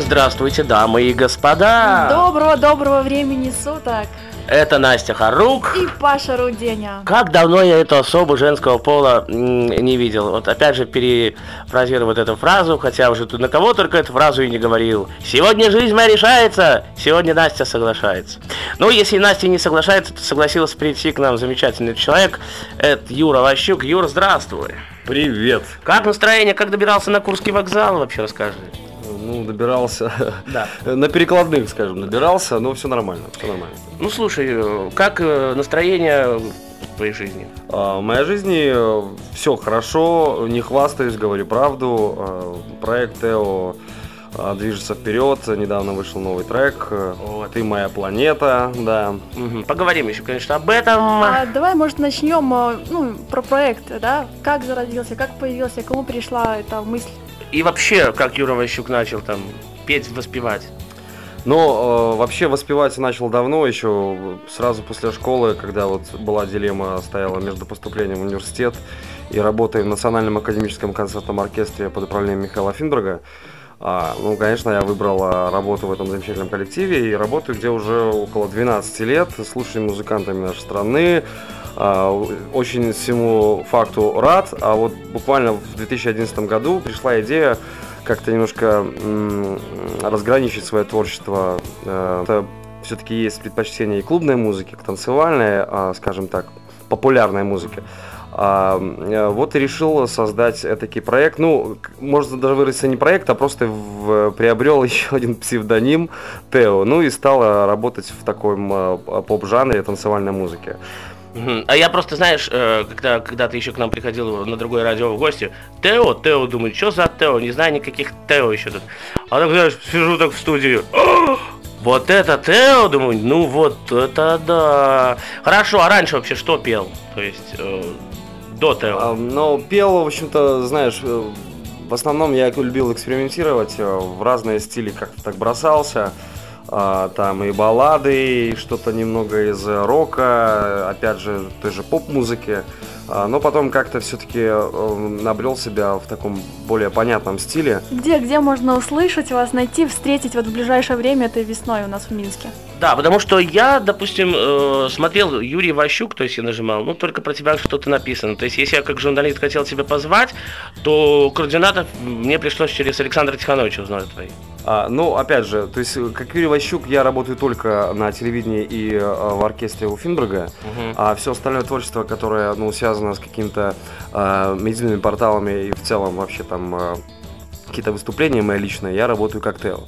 Здравствуйте, дамы и господа! Доброго-доброго времени суток! Это Настя Харук. И Паша Руденя. Как давно я эту особу женского пола не видел. Вот опять же перефразирую вот эту фразу, хотя уже тут на кого только эту фразу и не говорил. Сегодня жизнь моя решается, сегодня Настя соглашается. Ну, если Настя не соглашается, то согласился прийти к нам замечательный человек. Это Юра Ващук. Юра, здравствуй. Привет. Как настроение, как добирался на Курский вокзал, вообще расскажи ну, добирался. Да. На перекладных, скажем, набирался, но все нормально, все нормально. Ну, слушай, как э, настроение в твоей жизни? А, в моей жизни э, все хорошо, не хвастаюсь, говорю правду. Проект Тео движется вперед. Недавно вышел новый трек. Вот. Ты моя планета, да. Угу. Поговорим еще, конечно, об этом. А, давай, может, начнем ну, про проект, да? Как зародился, как появился, кому пришла эта мысль? И вообще, как Юра Ващук начал там петь, воспевать? Ну, э, вообще воспевать начал давно, еще сразу после школы, когда вот была дилемма, стояла между поступлением в университет и работой в Национальном академическом концертном оркестре под управлением Михаила Финберга. А, ну, конечно, я выбрал а, работу в этом замечательном коллективе и работаю где уже около 12 лет, слушаю музыкантами нашей страны, очень всему факту рад, а вот буквально в 2011 году пришла идея как-то немножко разграничить свое творчество. Э, это все-таки есть предпочтение и клубной музыки, к танцевальной, а, скажем так, популярной музыке. А, э, вот и решил создать такой проект. Ну, можно даже выразиться не проект, а просто в, приобрел еще один псевдоним Тео. Ну и стал работать в таком э, поп-жанре танцевальной музыки. А я просто, знаешь, э, когда, когда ты еще к нам приходил на другое радио в гости, Тео, Тео, думаю, что за Тео, не знаю никаких Тео еще тут. А так, знаешь, сижу так в студии, вот это Тео, думаю, ну вот это да. Хорошо, а раньше вообще что пел? То есть, э, до Тео? А, ну, пел, в общем-то, знаешь, э, в основном я любил экспериментировать, в разные стили как-то так бросался там и баллады, и что-то немного из рока, опять же, той же поп-музыки. А, но потом как-то все-таки э, набрел себя в таком более понятном стиле. Где, где можно услышать вас, найти, встретить вот в ближайшее время этой весной у нас в Минске? Да, потому что я, допустим, э, смотрел Юрий Ващук, то есть я нажимал, ну только про тебя что-то написано. То есть если я как журналист хотел тебя позвать, то координатов мне пришлось через Александра Тихановича узнать твои. А, ну, опять же, то есть, как Юрий Ващук, я работаю только на телевидении и а, в оркестре у Финберга, угу. а все остальное творчество, которое, ну, связано с какими-то а, медийными порталами и в целом вообще там а, какие-то выступления мои личные, я работаю как Тео.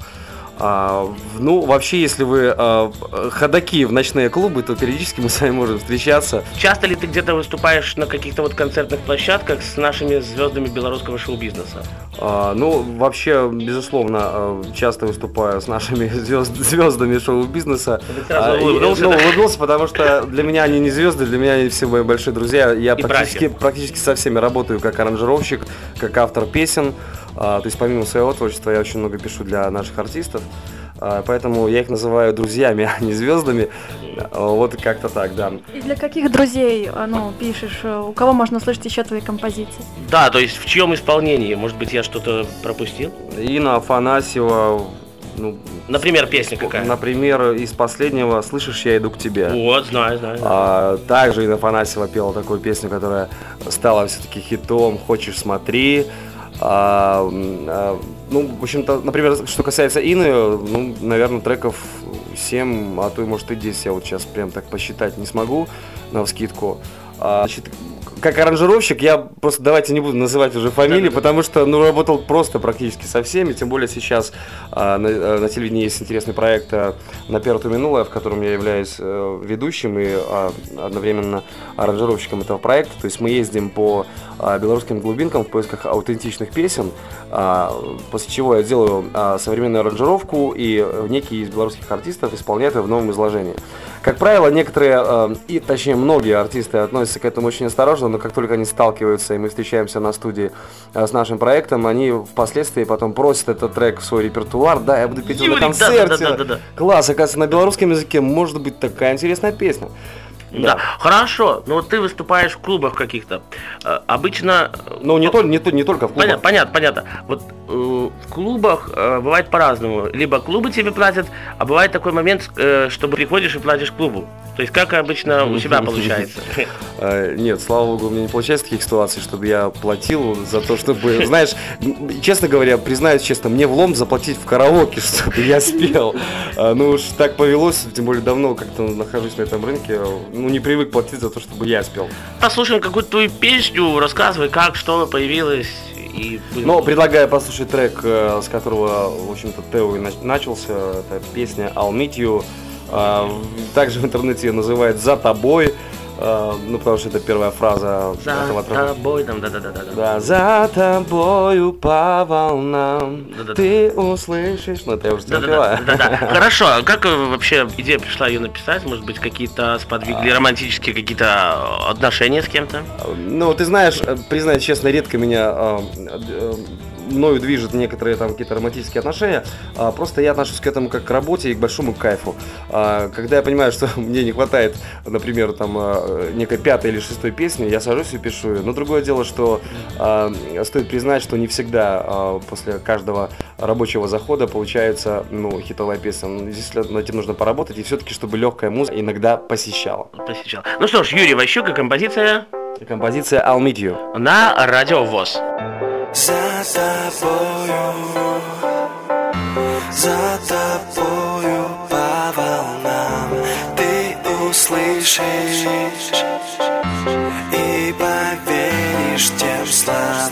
А, ну, вообще, если вы а, ходаки в ночные клубы, то периодически мы с вами можем встречаться. Часто ли ты где-то выступаешь на каких-то вот концертных площадках с нашими звездами белорусского шоу-бизнеса? А, ну, вообще, безусловно, а, часто выступаю с нашими звезд, звездами шоу-бизнеса. А, улыбнулся, ну, улыбнулся, потому что для меня они не звезды, для меня они все мои большие друзья. Я практически, практически со всеми работаю как аранжировщик, как автор песен. А, то есть помимо своего творчества я очень много пишу для наших артистов. А, поэтому я их называю друзьями, а не звездами. Вот как-то так, да. И для каких друзей ну, пишешь? У кого можно услышать еще твои композиции? Да, то есть в чьем исполнении? Может быть, я что-то пропустил? Инна Афанасьева, ну, Например, песня какая? Например, из последнего «Слышишь, я иду к тебе». Вот, знаю, знаю. А, также Инна Афанасьева пела такую песню, которая стала все-таки хитом «Хочешь, смотри». А, а, ну, в общем-то, например, что касается Ины, ну, наверное, треков 7, а то и может и 10, я вот сейчас прям так посчитать не смогу на вскидку. А, значит, как аранжировщик, я просто давайте не буду называть уже фамилии, да, потому что ну, работал просто практически со всеми, тем более сейчас а, на, э, на телевидении есть интересный проект а, «На первое минулое», в котором я являюсь а, ведущим и а, одновременно аранжировщиком этого проекта. То есть мы ездим по а, белорусским глубинкам в поисках аутентичных песен, а, после чего я делаю а, современную аранжировку и некие из белорусских артистов исполняют ее в новом изложении. Как правило, некоторые, а, и точнее многие артисты относятся к этому очень осторожно, но как только они сталкиваются, и мы встречаемся на студии э, с нашим проектом, они впоследствии потом просят этот трек в свой репертуар, да, я буду петь его на концерте. Да, да, да, да, да. Класс, оказывается, на белорусском языке может быть такая интересная песня. Да. Хорошо. Ну вот ты выступаешь в клубах каких-то. Э, Обычно... э, Ну, не, то, не, то- не только в клубах. Понятно, понятно, понятно. Вот э, в клубах э, бывает по-разному. Либо клубы тебе платят, а бывает такой момент, э, чтобы приходишь и платишь клубу. То есть как обычно у себя получается. Э, Нет, слава богу, у меня не получается таких ситуаций, чтобы я платил за то, чтобы, знаешь, честно говоря, признаюсь честно, мне влом заплатить в караоке, чтобы я спел. Ну уж так повелось, тем более давно как-то нахожусь на этом рынке, ну не привык платить за то, чтобы я спел. Послушаем какую-то твою песню, рассказывай, как, что появилось. И... Но предлагаю послушать трек, э, с которого, в общем-то, Тео и нач- начался. Это песня I'll Meet You. А, Также в интернете ее называют «За тобой». А, Ну, потому что это первая фраза этого За трека. тобой там, да-да-да. Да, за тобою по волнам Да-да-да. ты услышишь. Ну, это я уже Да, напеваю. да, да, да. Хорошо, а как э, вообще идея пришла ее написать? Может быть, какие-то сподвигли романтические какие-то э, отношения с кем-то? Ну, ты знаешь, э, признаюсь честно, редко меня э, э, мною движет некоторые там какие-то романтические отношения. А, Просто я отношусь к этому как к работе и к большому кайфу. А, Когда я понимаю, что мне не хватает, например, там э, некой пятой или шестой песни, я сажусь и пишу ее. Но другое дело, что а, стоит признать, что не всегда а, после каждого рабочего захода получается ну, хитовая песня. Ну, Здесь над этим нужно поработать, и все-таки, чтобы легкая музыка иногда посещала. Посещал. Ну что ж, Юрий Ващук и композиция Композиция I'll Meet You. на радио ВОЗ. За тобою, за тобою по волнам ты услышишь и поверишь тем словам.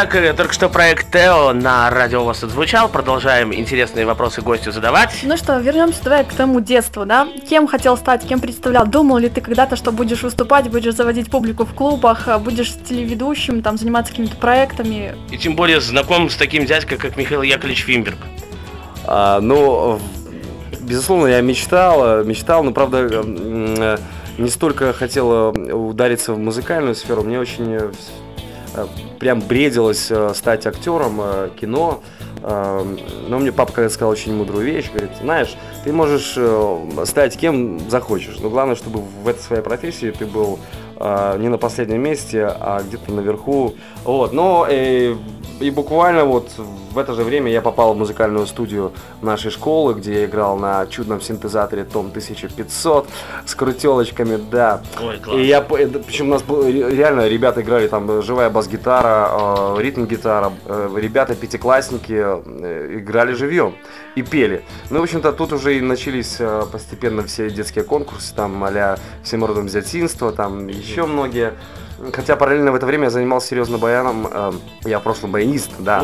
Итак, э, только что проект Тео на радио у вас отзвучал. Продолжаем интересные вопросы гостю задавать. Ну что, вернемся давай к тому детству, да? Кем хотел стать, кем представлял? Думал ли ты когда-то, что будешь выступать, будешь заводить публику в клубах, а будешь телеведущим, там заниматься какими-то проектами? И тем более знаком с таким дядькой, как Михаил Яковлевич Фимберг. А, ну, безусловно, я мечтал, э, мечтал, но, правда, м, э, не столько хотел э, удариться в музыкальную сферу, мне очень э, э, прям бредилось э, стать актером э, кино. Э, Но мне папа когда сказал очень мудрую вещь, говорит, знаешь, ты можешь э, стать кем захочешь, но главное, чтобы в этой своей профессии ты был э, не на последнем месте, а где-то наверху. Вот, но э, и буквально вот в это же время я попал в музыкальную студию нашей школы, где я играл на чудном синтезаторе Том 1500 с крутелочками, да. Ой, класс. И я, причем у нас было, ре- реально ребята играли там э, живая бас-гитара, э, ритм-гитара, э, ребята пятиклассники э, играли живьем и пели. Ну, в общем-то, тут уже и начались э, постепенно все детские конкурсы, там, а-ля «Всем родом зятинство», там еще многие. Хотя параллельно в это время я занимался серьезно баяном, э, я в прошлом баянист, да.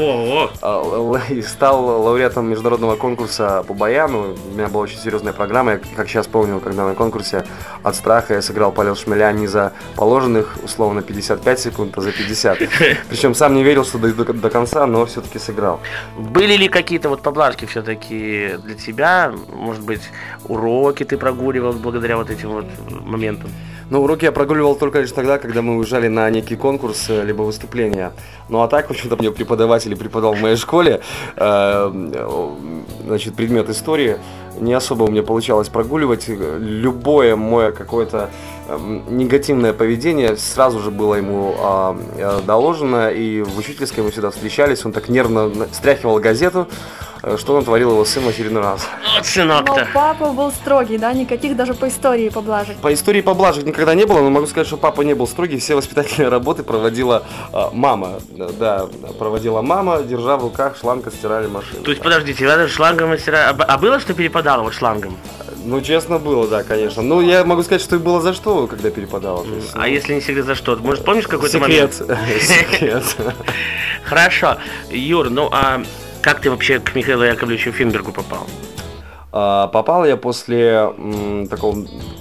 О, л- и стал лауреатом международного конкурса по баяну. У меня была очень серьезная программа. Я, как сейчас помню, когда на конкурсе от страха я сыграл полет шмеля не за положенных, условно, 55 секунд, а за 50. Причем сам не верил, что дойду до, до конца, но все-таки сыграл. Были ли какие-то вот поблажки все-таки для тебя? Может быть, уроки ты прогуливал благодаря вот этим вот моментам? Ну, уроки я прогуливал только лишь тогда, когда мы уезжали на некий конкурс, э, либо выступление. Ну, а так, в общем-то, мне преподаватель преподал в моей школе, э, э, значит, предмет истории. Не особо у меня получалось прогуливать. Любое мое какое-то негативное поведение сразу же было ему а, э, доложено, и в учительской мы всегда встречались, он так нервно стряхивал газету, э, что натворил его сын в очередной раз. Вот Но сынок-то. папа был строгий, да? Никаких даже по истории поблажек. По истории поблажек никогда не было, но могу сказать, что папа не был строгий. Все воспитательные работы проводила а, мама. Да, проводила мама, держа в руках шланг от стиральной машины. То есть, подождите, надо шлангом мастера... А, а было, что перепадало вот шлангом? Ну, честно, было, да, конечно. Ну, я могу сказать, что и было за что, когда перепадало. Есть, А ну, если не секрет, за что? Может, помнишь какой-то момент? Секрет. Хорошо. Юр, ну а как ты вообще к Михаилу Яковлевичу Финбергу попал? А, Попал я после м, такого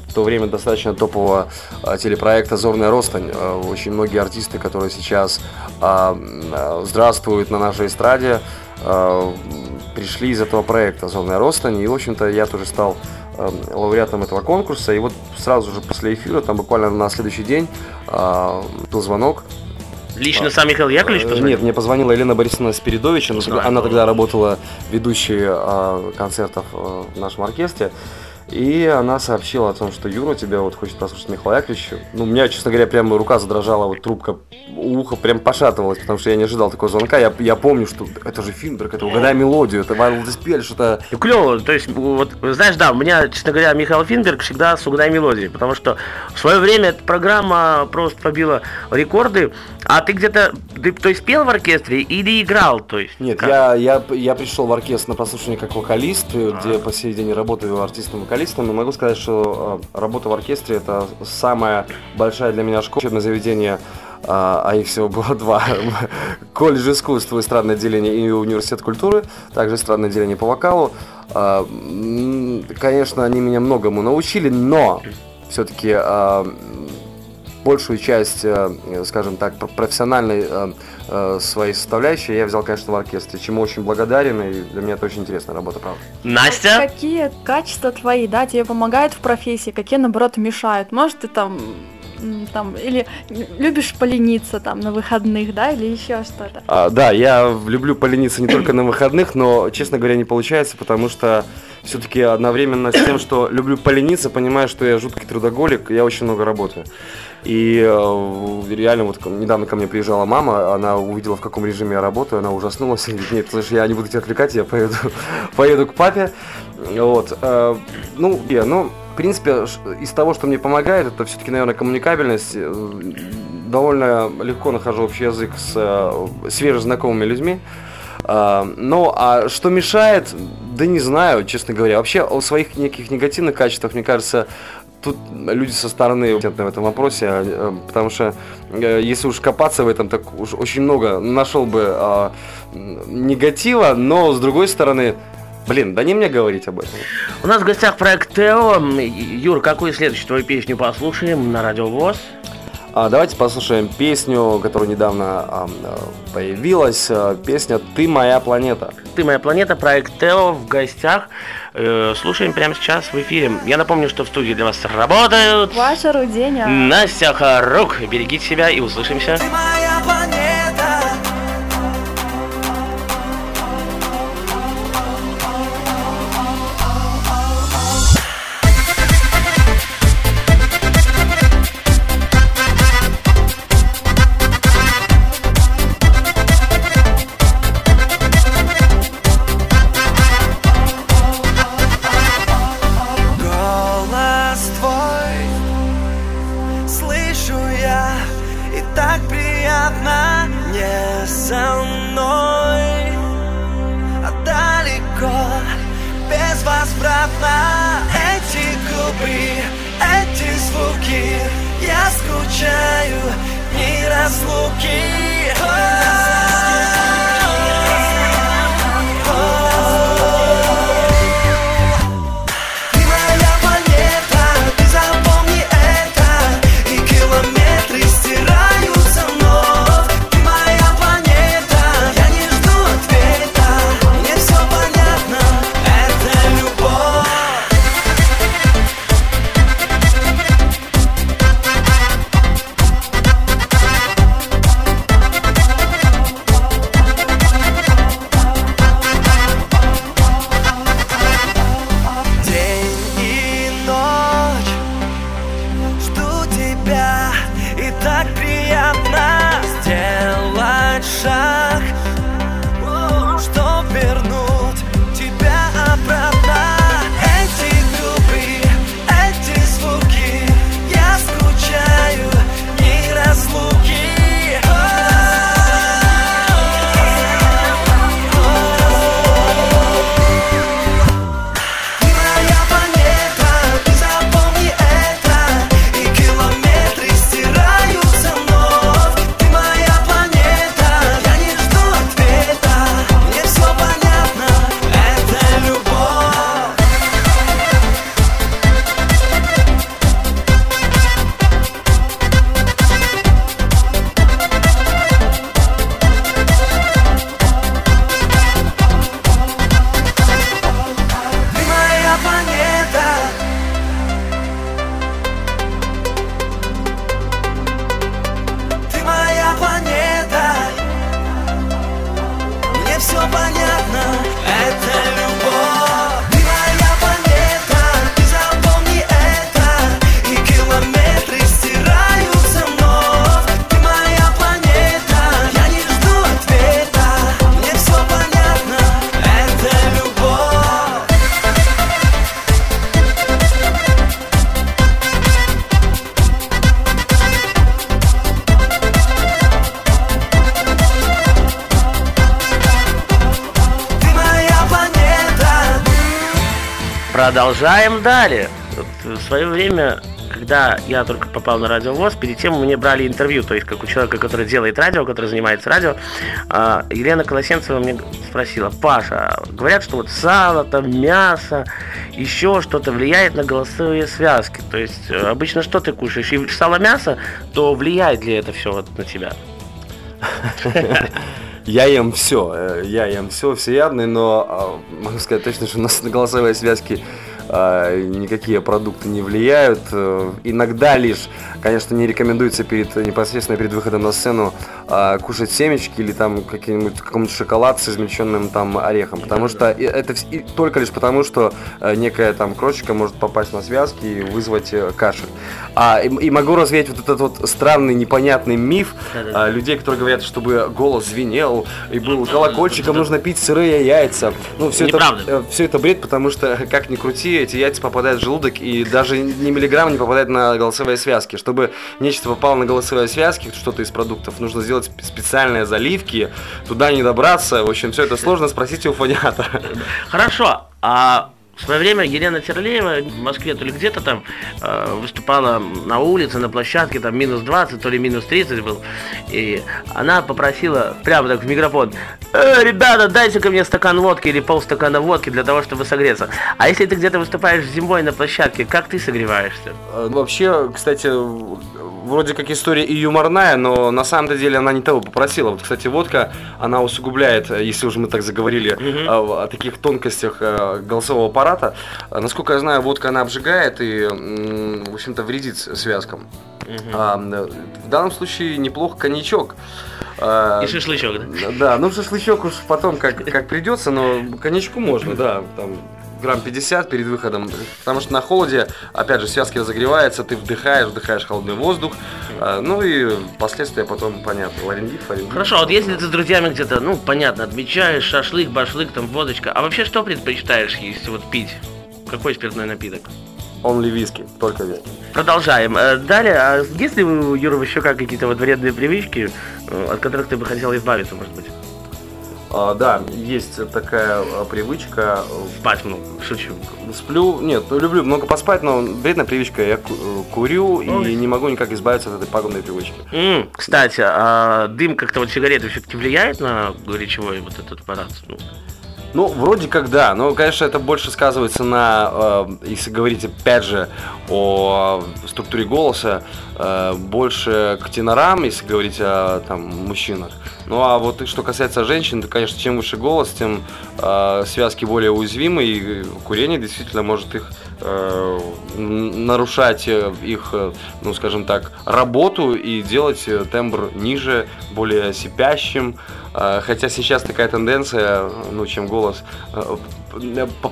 в то время достаточно топового а, телепроекта «Зорная Ростань». А, Очень многие артисты, которые сейчас а, здравствуют на нашей эстраде, пришли из этого проекта «Зорная Ростань». И, в общем-то, я тоже стал лауреатом этого конкурса. И вот сразу же после эфира, там буквально на следующий день, а, был звонок Лично сам Михаил Яковлевич Э, позвонил? Нет, мне позвонила Елена Борисовна Спиридович. Она, Знаю. она тогда работала ведущей а, концертов а, в нашем оркестре. И она сообщила о том, что Юра тебя вот хочет послушать Михаил Яковлевич. Ну, у меня, честно говоря, прямо рука задрожала, вот трубка ухо прям пошатывалась, потому что я не ожидал такого звонка. Я, я помню, что это же Финберг, это «Угадай мелодию», это Вайлд Диспель, что-то... Ну, клево, то есть, вот, знаешь, да, у меня, честно говоря, Михаил Финберг всегда с «Угадай мелодии», потому что в свое время эта программа просто побила рекорды, а ты где-то, ты, то есть, пел в оркестре или играл, то есть? Нет, как? я, я, я пришел в оркестр на прослушивание как вокалист, э, где по сей день работаю артистом-вокалистом. И могу сказать, что э, работа в оркестре это самая большая для меня школа, учебное заведение, а а их всего было два. Колледж искусств и эстрадное отделение и университет культуры, также эстрадное отделение по вокалу. А, Конечно, они меня многому научили, но все-таки большую часть, э, скажем так, пр- профессиональной э, э, своей составляющей я взял, конечно, в оркестре, чему очень благодарен, и для меня это очень интересная работа, правда. Настя? Какие качества твои, да, тебе помогают в профессии, какие, наоборот, мешают? Может, ты там, там, или любишь полениться там на выходных, да, или еще что-то? А, да, я люблю полениться не только на выходных, но, честно говоря, не получается, потому что все-таки одновременно с тем, что люблю полениться, понимаю, что я жуткий трудоголик, я очень много работаю. И э, реально вот недавно ко мне приезжала мама, она увидела, в каком режиме я работаю, она ужаснулась и говорит, нет, слушай, я не буду тебя отвлекать, я поеду, поеду к папе. Вот. э, ну, я, ну, в принципе, из того, что мне помогает, это все-таки, наверное, коммуникабельность. Э, Довольно легко нахожу общий язык с э, свежезнакомыми людьми. А, Ну, а что мешает, да не знаю, честно говоря. Вообще о своих неких негативных качествах, мне кажется, тут люди со стороны в этом вопросе, э, потому что э, если уж копаться в этом, так уж очень много нашел бы э, негатива, но с другой стороны, блин, да не мне говорить об этом. У нас в гостях проект Тео. Юр, какую следующую твою песню послушаем на Радио ВОЗ? А, давайте послушаем песню, которая недавно а, появилась. А, песня «Ты моя планета». «Ты моя планета», проект Тео в гостях. Э, слушаем прямо сейчас в эфире. Я напомню, что в студии для вас работают... Ваша Руденя. Настя Харук. Берегите себя и услышимся. Ты моя планета Мне все Продолжаем далее. Вот В свое время, когда я только попал на радио ВОЗ, перед тем мне брали интервью, то есть как у человека, который делает радио, который занимается радио, а, Елена Колосенцева мне спросила, Паша, говорят, что вот сало, там мясо, еще что-то влияет на голосовые связки. То есть э, обычно что ты кушаешь? И сало-мясо, то влияет ли это все вот на тебя? Я ем все, я ем все, всеядный, но а, могу сказать точно, что у нас на голосовые связки никакие продукты не влияют. Э, Иногда лишь, конечно, не рекомендуется перед непосредственно перед выходом на сцену а, кушать семечки или там какие-нибудь какой-нибудь шоколад с измельченным там орехом, потому что это и только лишь потому, что э, некая там крошечка может попасть на связки и вызвать э, кашель. А, и, и могу развеять вот этот вот странный непонятный миф а, людей, которые говорят, чтобы голос звенел и был колокольчиком, нужно пить сырые яйца. Ну, все это, Неправда. все это бред, потому что, как ни крути, эти яйца попадают в желудок и даже ни миллиграмм не попадает на голосовые связки. Чтобы нечто попало на голосовые связки, что-то из продуктов, нужно сделать сп- специальные заливки, туда не добраться. В общем, все это сложно, спросите у фониатора. Хорошо, а В свое время Елена Терлеева в Москве то ли где-то там э, выступала на улице, на площадке, там минус 20, то ли минус 30 был. И она попросила прямо так в микрофон, «Э, ребята, дайте-ка мне стакан водки или полстакана водки для того, чтобы согреться. А если ты где-то выступаешь зимой на площадке, как ты согреваешься? Э, Вообще, кстати, вроде как история и юморная, но на самом-то деле она не того попросила. Вот, кстати, водка, она усугубляет, э, если уже мы так заговорили Мгм. э, о таких тонкостях э, голосового аппарата. Насколько я знаю, водка она обжигает и, в общем-то, вредит связкам. А, э, в данном случае неплохо коньячок. И шашлычок, да? Да, ну шашлычок уж потом как, как придется, но коньячку можно, да, там грамм 50 перед выходом, потому что на холоде, опять же, связки разогреваются, ты вдыхаешь, вдыхаешь холодный воздух, а, ну и последствия потом, понятно, ларингит, фарингит. Хорошо, а вот если ты с друзьями где-то, ну, понятно, отмечаешь, шашлык, башлык, там, водочка. А вообще что предпочитаешь, если вот пить? Какой спиртной напиток? Only виски, только виски. Продолжаем. Э, Далее, а есть ли у Юры еще как какие-то вот вредные привычки, э, от которых ты бы хотел избавиться, может быть? А, да, есть такая а, привычка, Спать много, шучу. э, сплю, нет, ну, люблю много поспать, но вредная привычка, я э, курю Ой. и не могу никак избавиться от этой пагубной привычки. М, кстати, а дым как-то вот сигареты все-таки влияет на речевой вот этот аппарат? Ну, Ну, вроде как да, но, конечно, это больше сказывается на, э, если говорить опять же о структуре голоса, э, больше к тенорам, если говорить о там, мужчинах. Ну а вот что касается женщин, то, конечно, чем выше голос, тем э, связки более уязвимы, и курение действительно может их э, нарушать э, их, э, ну, скажем так, работу и делать э, тембр ниже, более сипящим. Э, Хотя сейчас такая тенденция, ну, чем голос э,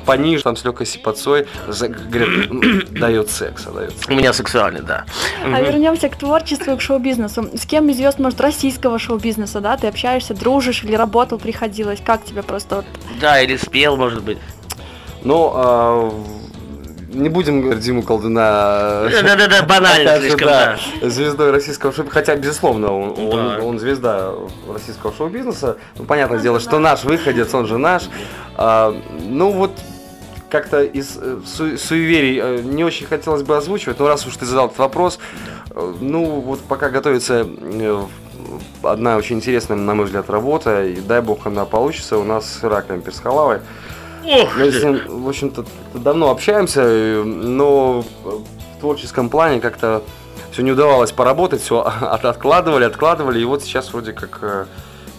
пониже, там с легкой сипотцой, за- говорят, ну, дает секса, дает секса. у меня сексуальный, да. А вернемся к творчеству и к шоу-бизнесу. С кем из звезд, может, российского шоу-бизнеса, да, ты общаешься, дружишь или работал, приходилось? Как тебе просто вот Да, или спел, может быть. Ну, а, не будем говорить Диму Колдуна. Да-да-да, банально слишком, да, звездой российского шоу хотя, безусловно, он, он- Да. он звезда российского шоу-бизнеса. Ну, понятное дело, что наш выходец, он же наш. А, ну, вот как-то из э, су- суеверий э, не очень хотелось бы озвучивать, но раз уж ты задал этот вопрос, э, ну, вот пока готовится одна очень интересная, на мой взгляд, работа, и дай бог она получится, у нас с Ираклием Персхалавой. Ох, Мы с ним, в общем-то, давно общаемся, э, но в творческом плане как-то все не удавалось поработать, все откладывали, откладывали, и вот сейчас вроде как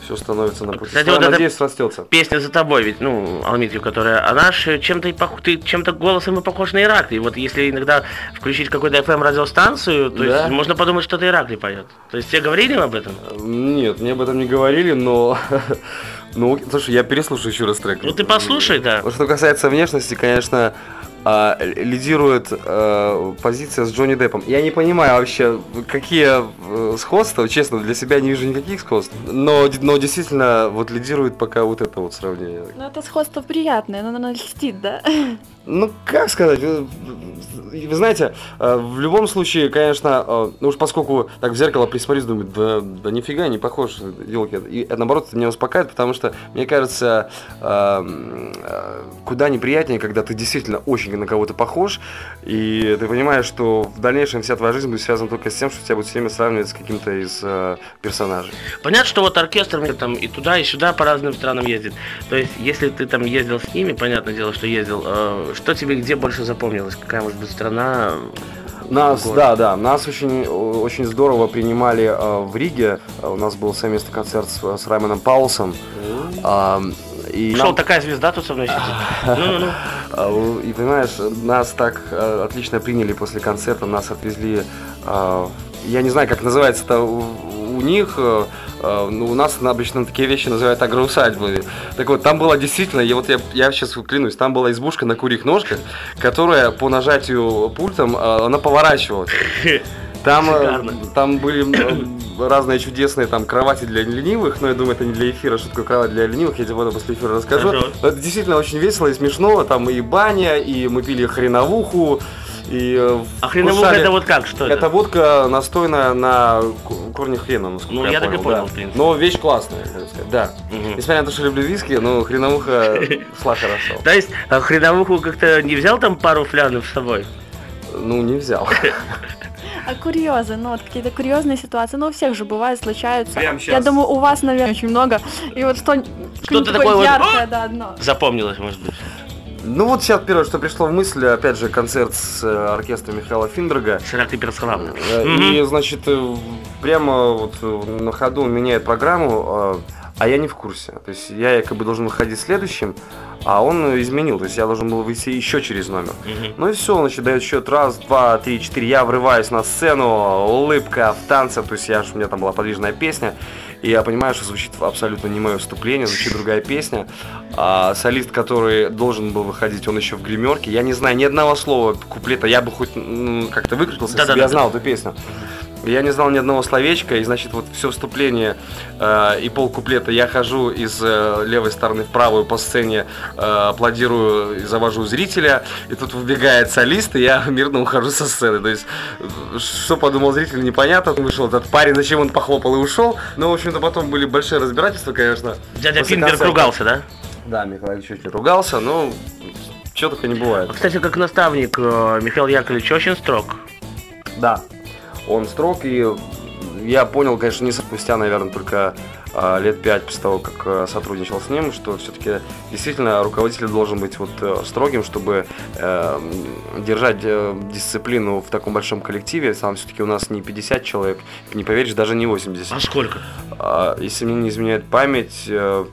все становится на пути. Кстати, вот надеюсь, срастется. песня за тобой, ведь, ну, Алмитью, которая, она же чем-то и пох- ты чем-то голосом и похож на Иракли. Вот если иногда включить какую-то FM радиостанцию, то Да. есть можно подумать, что это Иракли поет. То есть тебе говорили об этом? Нет, мне об этом не говорили, но... Ну, слушай, я переслушаю еще раз трек. Ну ты послушай, да. Вот Что касается внешности, конечно, а, лидирует э, позиция с Джонни Деппом. Я не понимаю вообще, какие э, сходства, честно, для себя не вижу никаких сходств. Но, но действительно, вот лидирует пока вот это вот сравнение. Ну, это сходство приятное, но оно льстит, да? Ну, как сказать, э, вы знаете, э, в любом случае, конечно, э, ну уж поскольку так в зеркало присмотрюсь, думаю, да, да нифига не похож, елки. И наоборот, это меня успокаивает, потому что, мне кажется, э, куда неприятнее, когда ты действительно очень на кого-то похож, и ты понимаешь, что в дальнейшем вся твоя жизнь будет связана только с тем, что тебя будут все время сравнивать с каким-то из персонажей. Понятно, что вот оркестр там и туда, и сюда по разным странам ездит. То есть, если ты там ездил с ними, понятное дело, что ездил, что тебе где больше запомнилось? Какая, может быть, страна? Нас, Город. да, да, нас очень, очень здорово принимали э, в Риге. Э, У нас был совместный концерт с, с Раймоном Паулсом. А, и, Шел нам- такая звезда тут со мной сидит. А, и понимаешь, нас так э, отлично приняли после концерта, нас отвезли. э, я не знаю, как называется это у, них. э, э, ну, у нас обычно такие вещи называют агроусадьбы. Так вот, там была действительно, я вот я, я сейчас клянусь, там была избушка на курьих ножках, которая по нажатию пультом э, она поворачивалась. Там, Шикарно. там были разные чудесные там кровати для ленивых, но я думаю, это не для эфира, что такое кровать для ленивых, я тебе потом после эфира расскажу. Хорошо. Но Это действительно очень весело и смешно, там и баня, и мы пили хреновуху, И э, А хреновуха это вот как, что это? Это водка настойная на корне хрена, насколько Ну, я, я так и понял, понял, да. в принципе. Но вещь классная, хочу сказать, да. Мгм. Несмотря на то, что люблю виски, но хреновуха шла хорошо. То есть а хреновуху как-то не взял там пару флянов с собой? Ну, не взял. А курьезы, ну вот какие-то курьезные ситуации, ну у всех же бывает, случаются. Прям Я щас. думаю, у вас, наверное, очень много. И вот что Что-то такое вот, яркое, «А!» да, одно. Запомнилось, может быть. Ну вот сейчас первое, что пришло в мысль, опять же, концерт с э, оркестром Михаила Финдерга. Широты перславно. Э, И, значит, э, прямо вот э, на ходу он меняет программу, э, а я не в курсе. То есть я якобы должен выходить следующим, а он изменил. То есть я должен был выйти еще через номер. Ну и все, значит, дает счет раз, два, три, четыре. Я врываюсь на сцену, улыбка в танце. То есть я, у меня там была подвижная песня. И я понимаю, что звучит абсолютно не мое вступление, звучит другая песня. А солист, который должен был выходить, он еще в гримерке. Я не знаю ни одного слова куплета. Я бы хоть ну, как-то выкрутился, если бы я знал эту песню. Я не знал ни одного словечка, и значит вот все вступление э, и пол куплета я хожу из э, левой стороны в правую по сцене, э, аплодирую и завожу зрителя, и тут выбегает солист, и я мирно ухожу со сцены. То есть, что подумал зритель, непонятно. Вышел этот парень, зачем он похлопал и ушел. Но, в общем-то, потом были большие разбирательства, конечно. Дядя концерта. ругался, да? Да, Михаил чуть не ругался, но что только не бывает. Кстати, как наставник, э, Михаил Яковлевич очень строг. Да, он строг, и я понял, конечно, не спустя, наверное, только а, лет пять после того, как а, сотрудничал с ним, что все-таки действительно руководитель должен быть вот э, строгим, чтобы э, держать э, дисциплину в таком большом коллективе. Там все-таки у нас не 50 человек, не поверишь, даже не 80. А сколько? А, если мне не изменяет память, э,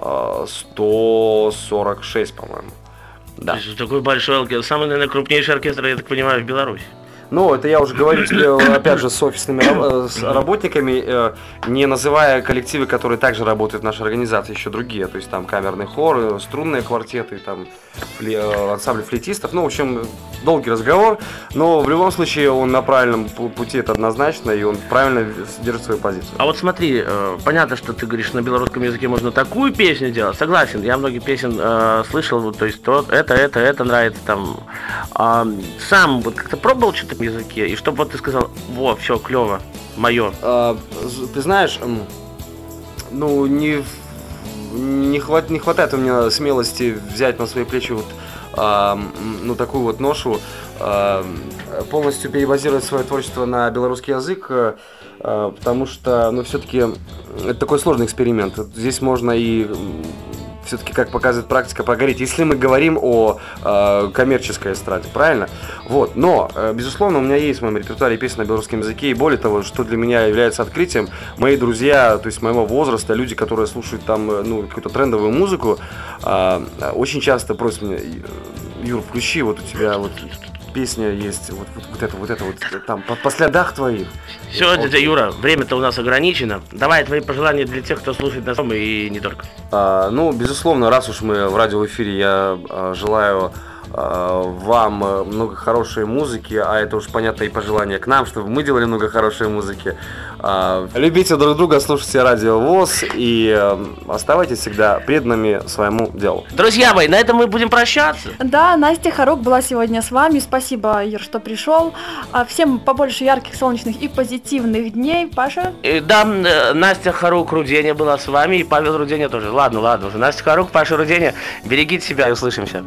а, 146, по-моему. Да. То есть такой большой оркестр. Самый, наверное, крупнейший оркестр, я так понимаю, в Беларуси. Ну, это я уже говорю тебе, опять же, с офисными э, с работниками, э, не называя коллективы, которые также работают в нашей организации, еще другие. То есть там камерный хор, э, струнные квартеты, там фле- э, ансамбль флейтистов. Ну, в общем, долгий разговор, но в любом случае он на правильном пу- пути, это однозначно, и он правильно держит свою позицию. А вот смотри, э, понятно, что ты говоришь, на белорусском языке можно такую песню делать. Согласен, я многие песен э, слышал, вот, то есть то, это, это, это нравится там. А, сам вот как-то пробовал что-то на языке, и чтобы вот ты сказал, во, все, клево, мое. А, ты знаешь, ну, не, в- не, хват, не хватает у меня смелости взять на свои плечи вот, м, ну, такую вот ношу, а, полностью перебазировать свое творчество на белорусский язык, э, а, потому что, ну, все-таки это такой сложный эксперимент. Здесь можно и все-таки, как показывает практика, прогореть. Если мы говорим о э, коммерческой эстраде, правильно? Вот. Но, э, безусловно, у меня есть в моем репертуаре песни на белорусском языке. И более того, что для меня является открытием, мои друзья, то есть моего возраста, люди, которые слушают там, э, ну, какую-то трендовую музыку, э, очень часто просят меня, «Э, Юр, включи, вот у тебя вот песня есть, вот, вот, вот это, вот это, вот там, по, по следах твоих. Все, дядя Юра, время-то у нас ограничено. Давай твои пожелания для тех, кто слушает нас и не только. А, ну, безусловно, раз уж мы в радиоэфире, я а, желаю вам э, много хорошей музыки, а это уж понятно и пожелание к нам, чтобы мы делали много хорошей музыки. А, любите друг друга, слушайте радио ВОЗ и э, оставайтесь всегда преданными своему делу. Друзья мои, на этом мы будем прощаться. Да, Настя Харук была сегодня с вами. Спасибо, Ир, что пришел. А Всем побольше ярких, солнечных и позитивных дней. Паша? И, да, э, Настя Харук Руденя была с вами, и Павел Руденя тоже. Ладно, ладно уже. Настя Харук, Паша Руденя. Берегите себя и услышимся.